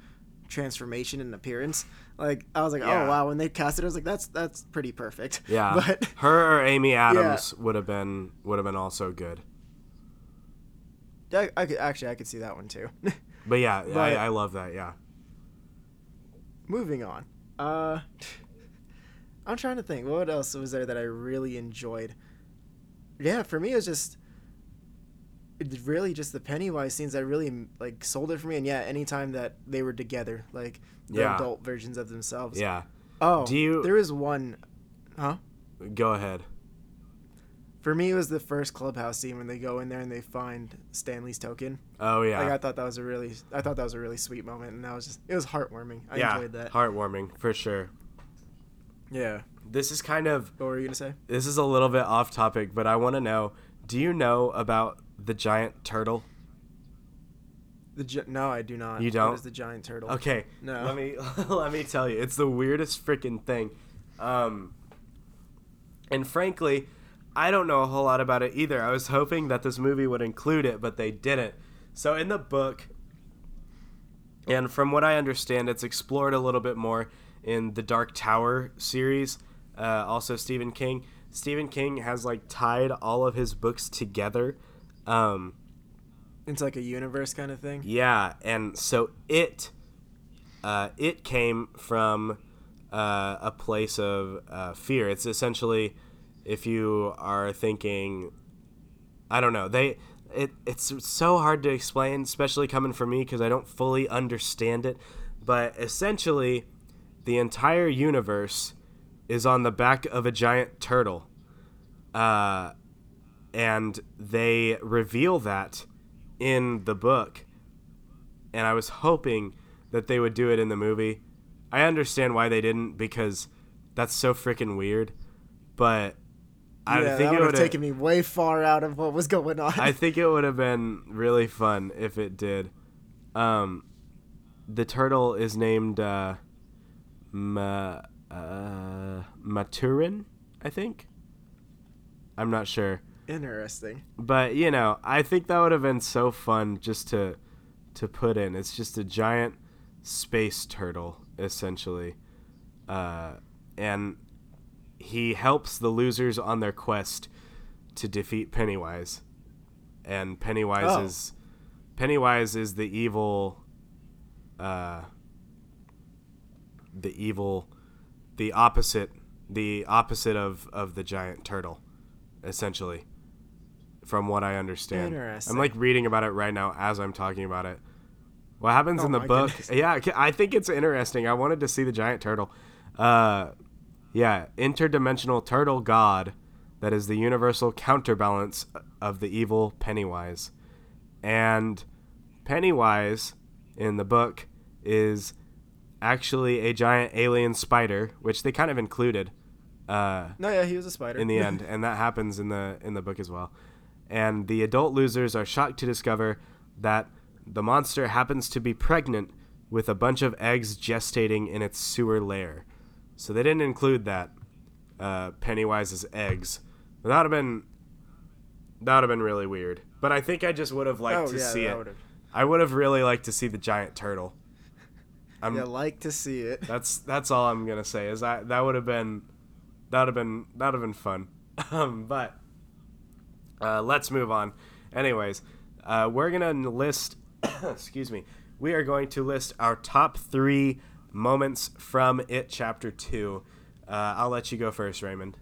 transformation and appearance. Like I was like, Yeah. oh wow, when they cast it, I was like, that's that's pretty perfect. Yeah, But her or Amy Adams would have been would have been also good. I, I could actually I could see that one too. But yeah, But- I, I love that. Yeah, Moving on. Uh, I'm trying to think. What else was there that I really enjoyed? Yeah, for me it was just it really just the Pennywise scenes that really like sold it for me. And yeah, anytime that they were together, like the Yeah. adult versions of themselves. yeah. Oh, Do you- There was one. Huh? Go ahead. For me, it was the first clubhouse scene when they go in there and they find Stanley's token. Oh yeah, Like I thought that was a really, I thought that was a really sweet moment, and that was just, it was heartwarming. I yeah, enjoyed that. heartwarming for sure. Yeah. This is kind of What were you gonna say? this is a little bit off topic, but I want to know: Do you know about the giant turtle? The gi- no, I do not. You don't? What is the giant turtle? Okay, No. Let me let me tell you, it's the weirdest freaking thing. Um, and frankly, I don't know a whole lot about it either. I was hoping that this movie would include it, but they didn't. So in the book, and from what I understand, it's explored a little bit more in the Dark Tower series. Uh, also, Stephen King. Stephen King has like tied all of his books together. Um, It's like a universe kind of thing. yeah, and so it uh, it came from uh, a place of uh, fear. It's essentially if you are thinking, I don't know, they it it's so hard to explain, especially coming from me because I don't fully understand it. But essentially, the entire universe is on the back of a giant turtle. Uh, and they reveal that in the book. And I was hoping that they would do it in the movie. I understand why they didn't because That's so freaking weird. But I yeah, think that it would would have taken me way far out of what was going on. I think it would have been really fun if it did. Um, the turtle is named uh, Ma, uh, Maturin, I think. I'm not sure, Interesting. but you know, I think that would have been so fun just to to put in. It's just a giant space turtle, essentially, uh, and he helps the losers on their quest to defeat Pennywise. And Pennywise Oh. is Pennywise is the evil uh the evil the opposite the opposite of of the giant turtle essentially from what I understand. Interesting. I'm like reading about it right now as I'm talking about it. What happens Oh in the book? goodness. Yeah, I think it's interesting. I wanted to see the giant turtle. Uh yeah, interdimensional turtle god that is the universal counterbalance of the evil Pennywise. And Pennywise in the book is actually a giant alien spider, which they kind of included uh, No, yeah, he was a spider. in the end, and that happens in the in the book as well. And the adult losers are shocked to discover that the monster happens to be pregnant with a bunch of eggs gestating in its sewer lair. So they didn't include that uh, Pennywise's eggs. That would have been that would have been really weird. But I think I just would have liked oh, to yeah, see it. would've- I would have really liked to see the giant turtle. I'm, Yeah, like to see it. that's that's all I'm gonna say. Is that that would have been that would have been that would have been fun. um, but uh, let's move on. Anyways, uh, we're gonna list. excuse me. We are going to list our top three moments from It Chapter Two. Uh, I'll let you go first, Raymond.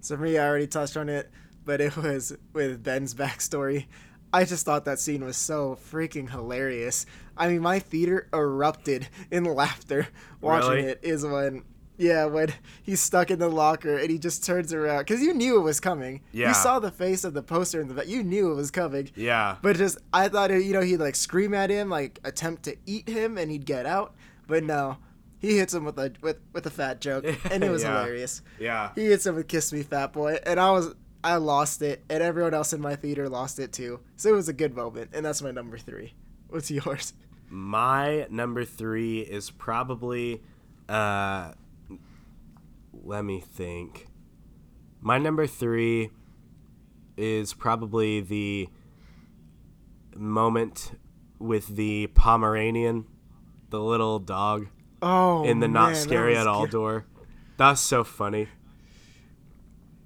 So for me, I already touched on it, but it was with Ben's backstory. I just thought that scene was so freaking hilarious. I mean, my theater erupted in laughter watching Really? it. Is when, yeah, when he's stuck in the locker and he just turns around because you knew it was coming. Yeah. You saw the face of the poster in the back. You knew it was coming. Yeah. But just, I thought, you know, he'd like scream at him, like attempt to eat him, and he'd get out. But no, he hits him with a with with a fat joke, and it was Yeah. hilarious. Yeah. He hits him with "Kiss Me, Fat Boy," and I was I lost it, and everyone else in my theater lost it too. So it was a good moment, and that's my number three. What's yours? My number three is probably, uh, let me think. My number three is probably the moment with the Pomeranian, the little dog Oh, in the not scary at all good. door. That's so funny.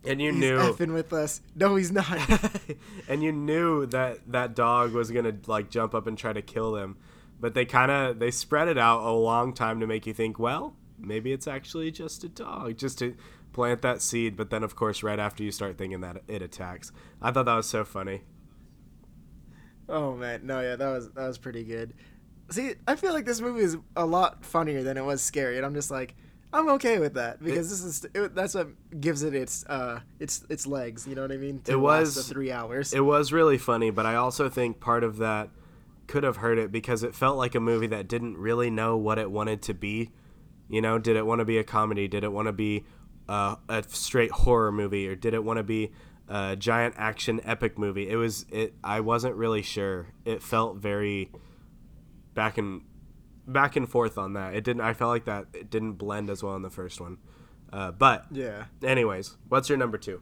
And you He's knew effing with us. No, he's not. and you knew that that dog was gonna like jump up and try to kill them but they kind of they spread it out a long time to make you think well maybe it's actually just a dog just to plant that seed but then of course right after you start thinking that it attacks i thought that was so funny oh man, no, yeah, that was that was pretty good. See, I feel like this movie is a lot funnier than it was scary, and I'm just like, I'm okay with that because this is it, that's what gives it its uh its its legs. You know what I mean? To It was- the three hours. it was really funny but i also think part of that could have hurt it because it felt like a movie that didn't really know what it wanted to be you know did it want to be a comedy did it want to be uh, a straight horror movie or did it want to be a giant action epic movie it was it i wasn't really sure it felt very back and back and forth on that it didn't i felt like that it didn't blend as well in the first one uh, but yeah. anyways what's your number two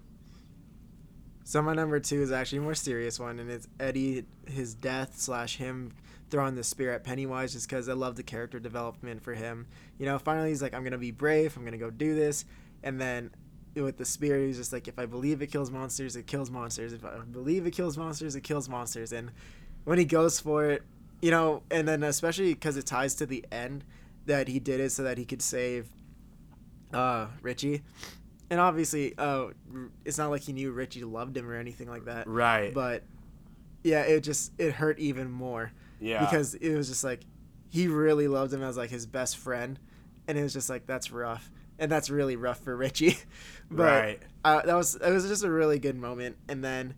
So my number two is actually a more serious one, and it's Eddie, his death slash him throwing the spear at Pennywise, just because I love the character development for him. You know, finally he's like, I'm gonna be brave, I'm gonna go do this, and then with the spear, he's just like, if I believe it kills monsters, it kills monsters. If I believe it kills monsters, it kills monsters. And when he goes for it, you know, and then especially because it ties to the end that he did it so that he could save uh Richie. And obviously, uh, it's not like he knew Richie loved him or anything like that. right. But yeah, it just it hurt even more. Yeah. Because it was just like he really loved him as like his best friend, and it was just like that's rough, and that's really rough for Richie. but right. uh, that was it was just a really good moment, and then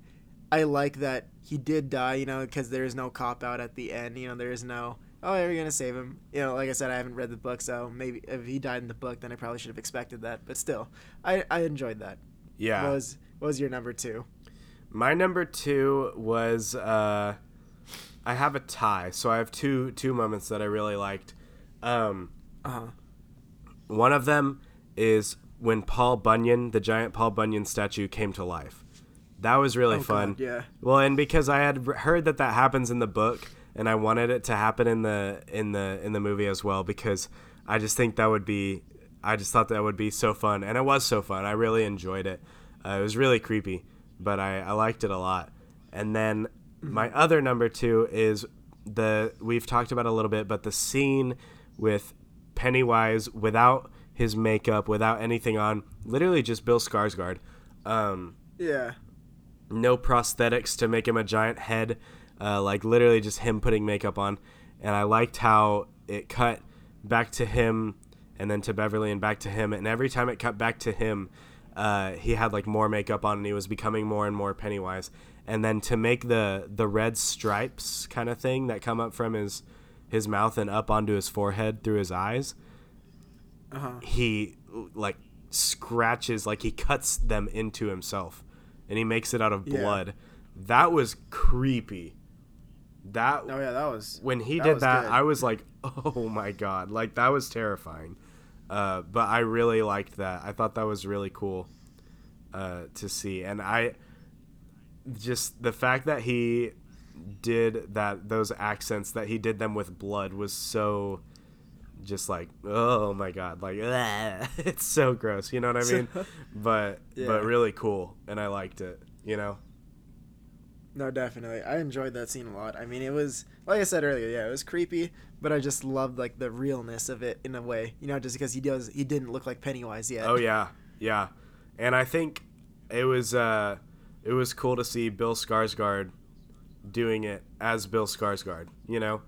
I like that he did die, you know, because there is no cop out at the end. You know, there is no oh, yeah, we're gonna save him. You know, like I said, I haven't read the book, so maybe if he died in the book, then I probably should have expected that. But still, I I enjoyed that. Yeah. What was what was your number two? My number two was uh, I have a tie, so I have two two moments that I really liked. Um, Uh huh. one of them is when Paul Bunyan, the giant Paul Bunyan statue, came to life. That was really Oh, fun. God, yeah. Well, and because I had heard that that happens in the book, and I wanted it to happen in the in the in the movie as well, because I just think that would be, I just thought that would be so fun, and it was so fun. I really enjoyed it. Uh, it was really creepy, but I, I liked it a lot. And then my other number two is the we've talked about it a little bit, but the scene with Pennywise without his makeup, without anything on, literally just Bill Skarsgård. Um, Yeah. No prosthetics to make him a giant head, uh, like literally just him putting makeup on. And I liked how it cut back to him and then to Beverly and back to him. And every time it cut back to him, uh, he had like more makeup on and he was becoming more and more Pennywise. And then to make the the red stripes kind of thing that come up from his his mouth and up onto his forehead through his eyes, Uh huh. he like scratches like he cuts them into himself and he makes it out of Yeah. blood. That was creepy. That Oh yeah, that was when he that did that good. i was like oh my god. Like that was terrifying. Uh, but i really liked that. I thought that was really cool uh, to see. And i just the fact that he did that those accents that he did them with blood was so just like oh my god like it's so gross you know what i mean but Yeah. but really cool and i liked it you know No, definitely. I enjoyed that scene a lot. I mean, it was like I said earlier, yeah, it was creepy, but I just loved like the realness of it in a way. You know, just because he does, he didn't look like Pennywise yet. Oh yeah, yeah, and I think it was uh, it was cool to see Bill Skarsgård doing it as Bill Skarsgård. You know,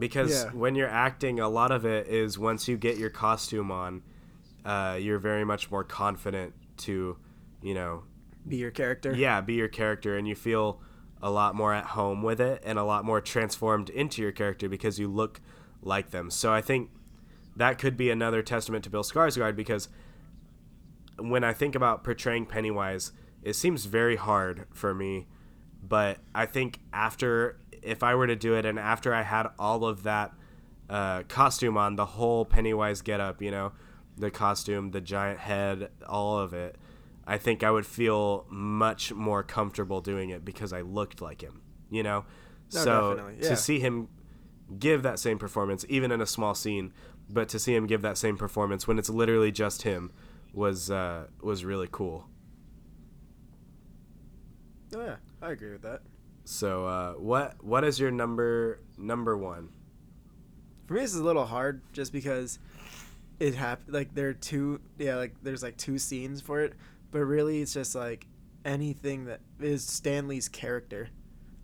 because Yeah. when you're acting, a lot of it is once you get your costume on, uh, you're very much more confident to, you know, Be your character. yeah, be your character, and you feel a lot more at home with it, and a lot more transformed into your character because you look like them. So I think that could be another testament to Bill Skarsgård because when I think about portraying Pennywise, it seems very hard for me. But I think after, if I were to do it, and after I had all of that uh, costume on, the whole Pennywise getup, you know, the costume, the giant head, all of it, I think I would feel much more comfortable doing it because I looked like him, you know? No, so yeah. to see him give that same performance, even in a small scene, but to see him give that same performance when it's literally just him was uh, was really cool. Oh yeah, I agree with that. So uh, what what is your number number one? For me, this is a little hard just because it happened. Like there are two, yeah, like there's like two scenes for it, but really it's just like anything that is Stanley's character.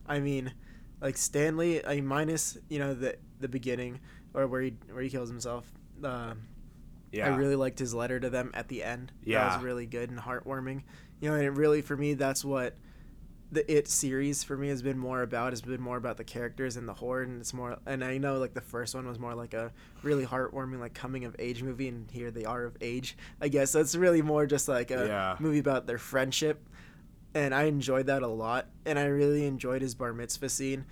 I mean, like Stanley, I mean, minus you know the the beginning or where he where he kills himself. Um, Yeah, I really liked his letter to them at the end. that Yeah. was really good and heartwarming. You know, and it really for me that's what the It series for me has been more about. Has been more about the characters and the horror, and it's more. And I know like the first one was more like a really heartwarming like coming of age movie, and here they are of age. I guess so. It's really more just like a Yeah. movie about their friendship, and I enjoyed that a lot. And I really enjoyed his bar mitzvah scene.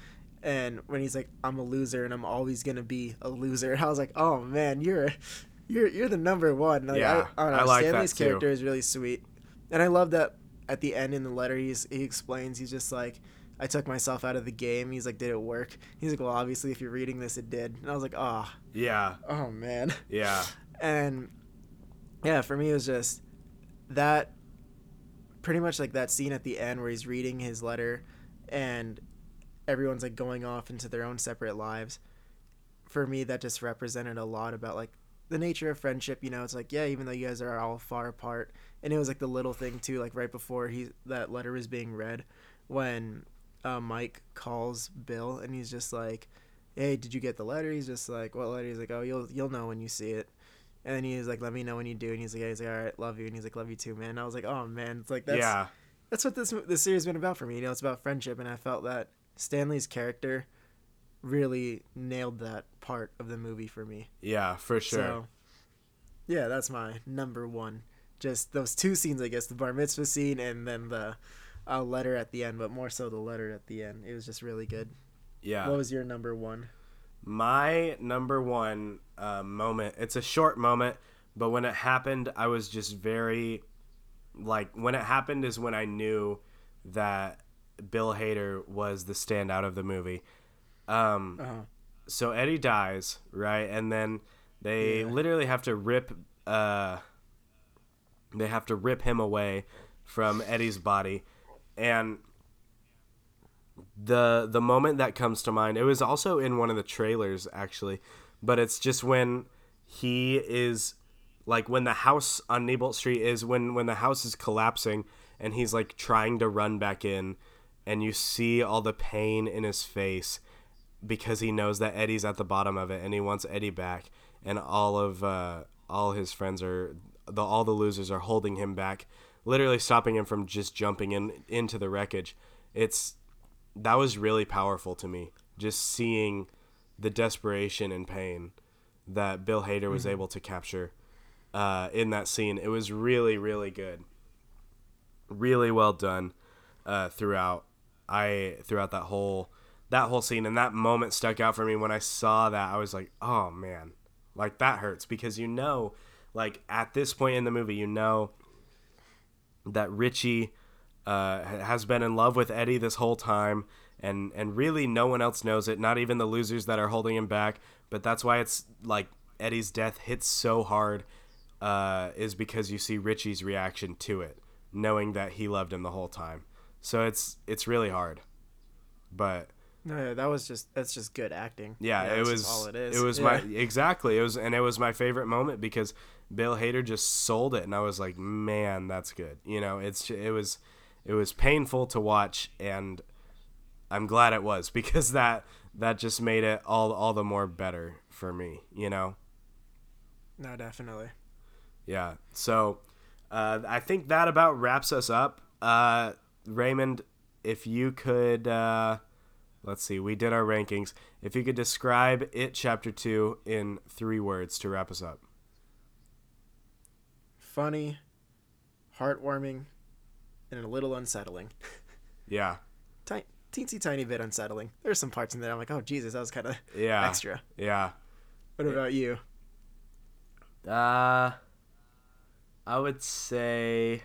And when he's like, "I'm a loser, and I'm always gonna be a loser," I was like, "Oh man, you're, you're, you're the number one." Like, Yeah, I, I, don't I know. like that Stanley's character is really sweet, and I love that at the end in the letter he's, he explains he's just like, "I took myself out of the game." He's like, "Did it work?" He's like, "Well, obviously, if you're reading this, it did." And I was like, "Ah, yeah, oh man." yeah, and yeah for me it was just that pretty much like that scene at the end where he's reading his letter and everyone's like going off into their own separate lives for me that just represented a lot about like the nature of friendship you know it's like yeah even though you guys are all far apart and it was like the little thing too like right before he that letter was being read when uh, mike calls bill and he's just like hey did you get the letter he's just like what letter he's like oh you'll you'll know when you see it and then he's like, "Let me know when you do." And he's like, yeah, "He's like, all right, love you." And he's like, "Love you too, man." And I was like, "Oh man, it's like that's yeah, that's what this this series has been about for me. You know, it's about friendship, and I felt that Stanley's character really nailed that part of the movie for me. Yeah, for sure. So, yeah, that's my number one. Just those two scenes, I guess, the bar mitzvah scene and then the uh, letter at the end, but more so the letter at the end. It was just really good. yeah. What was your number one? My number one uh, moment, it's a short moment, but when it happened, I was just very, like, when it happened is when I knew that Bill Hader was the standout of the movie. Um, Uh-huh. so Eddie dies, right? And then they Yeah. literally have to rip, uh, they have to rip him away from Eddie's body. And the the moment that comes to mind it was also in one of the trailers actually but it's just when he is like when the house on Neibolt Street is when when the house is collapsing and he's like trying to run back in and you see all the pain in his face because he knows that Eddie's at the bottom of it and he wants Eddie back. And all of uh, all his friends are the all the losers are holding him back literally stopping him from just jumping in into the wreckage. It's that was really powerful to me just seeing the desperation and pain that Bill Hader was able to capture uh, in that scene. It was really really good. Really well done uh, throughout. I throughout that whole that whole scene and that moment stuck out for me when I saw that I was like oh man like that hurts because you know like at this point in the movie you know that Richie uh, has been in love with Eddie this whole time, and and really no one else knows it, not even the losers that are holding him back. But that's why it's like Eddie's death hits so hard, uh, is because you see Richie's reaction to it, knowing that he loved him the whole time. So it's it's really hard, but No, yeah, that was just that's just good acting. yeah, it was all it is. It was Yeah. my exactly. It was and it was my favorite moment because Bill Hader just sold it, and I was like, man, that's good. You know, it's it was it was painful to watch, and I'm glad it was because that that just made it all all the more better for me. You know. no, definitely. Yeah. So uh, I think that about wraps us up. Uh, Raymond, if you could, uh, let's see, we did our rankings. If you could describe it, chapter two, in three words to wrap us up. Funny, heartwarming, and a little unsettling. Yeah. Tiny, teensy tiny bit unsettling. There's some parts in there I'm like, oh Jesus, that was kind of Yeah. extra. Yeah. What about you? Uh, I would say.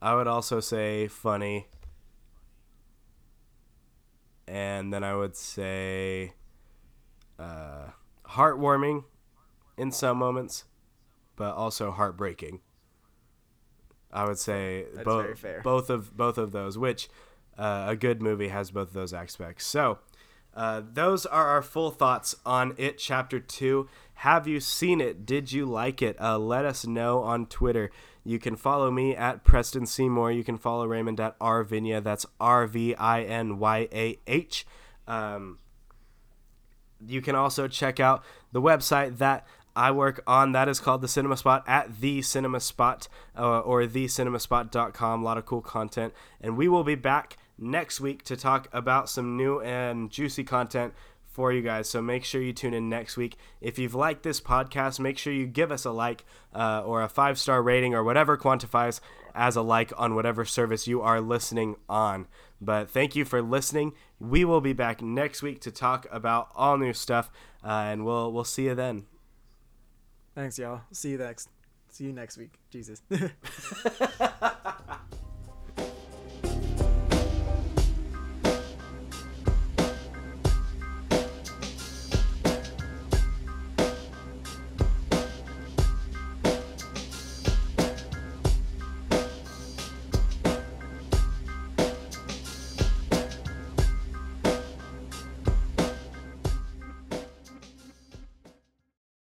I would also say funny. And then I would say uh, heartwarming in some moments, but also heartbreaking. I would say both both of both of those, which uh, a good movie has both of those aspects. So, uh, those are our full thoughts on it, Chapter 2. Have you seen it? Did you like it? Uh, let us know on Twitter. You can follow me at Preston Seymour. You can follow Raymond at Rvinya. That's R V I N Y A H. Um, you can also check out the website that I work on. That is called The Cinema Spot at The Cinema Spot uh, or TheCinemaSpot.com. A lot of cool content. And we will be back next week to talk about some new and juicy content for you guys. So make sure you tune in next week. If you've liked this podcast, make sure you give us a like uh, or a five star rating or whatever quantifies as a like on whatever service you are listening on. But thank you for listening. We will be back next week to talk about all new stuff, uh, and we'll we'll see you then. Thanks, y'all. See you next. See you next week. Jesus.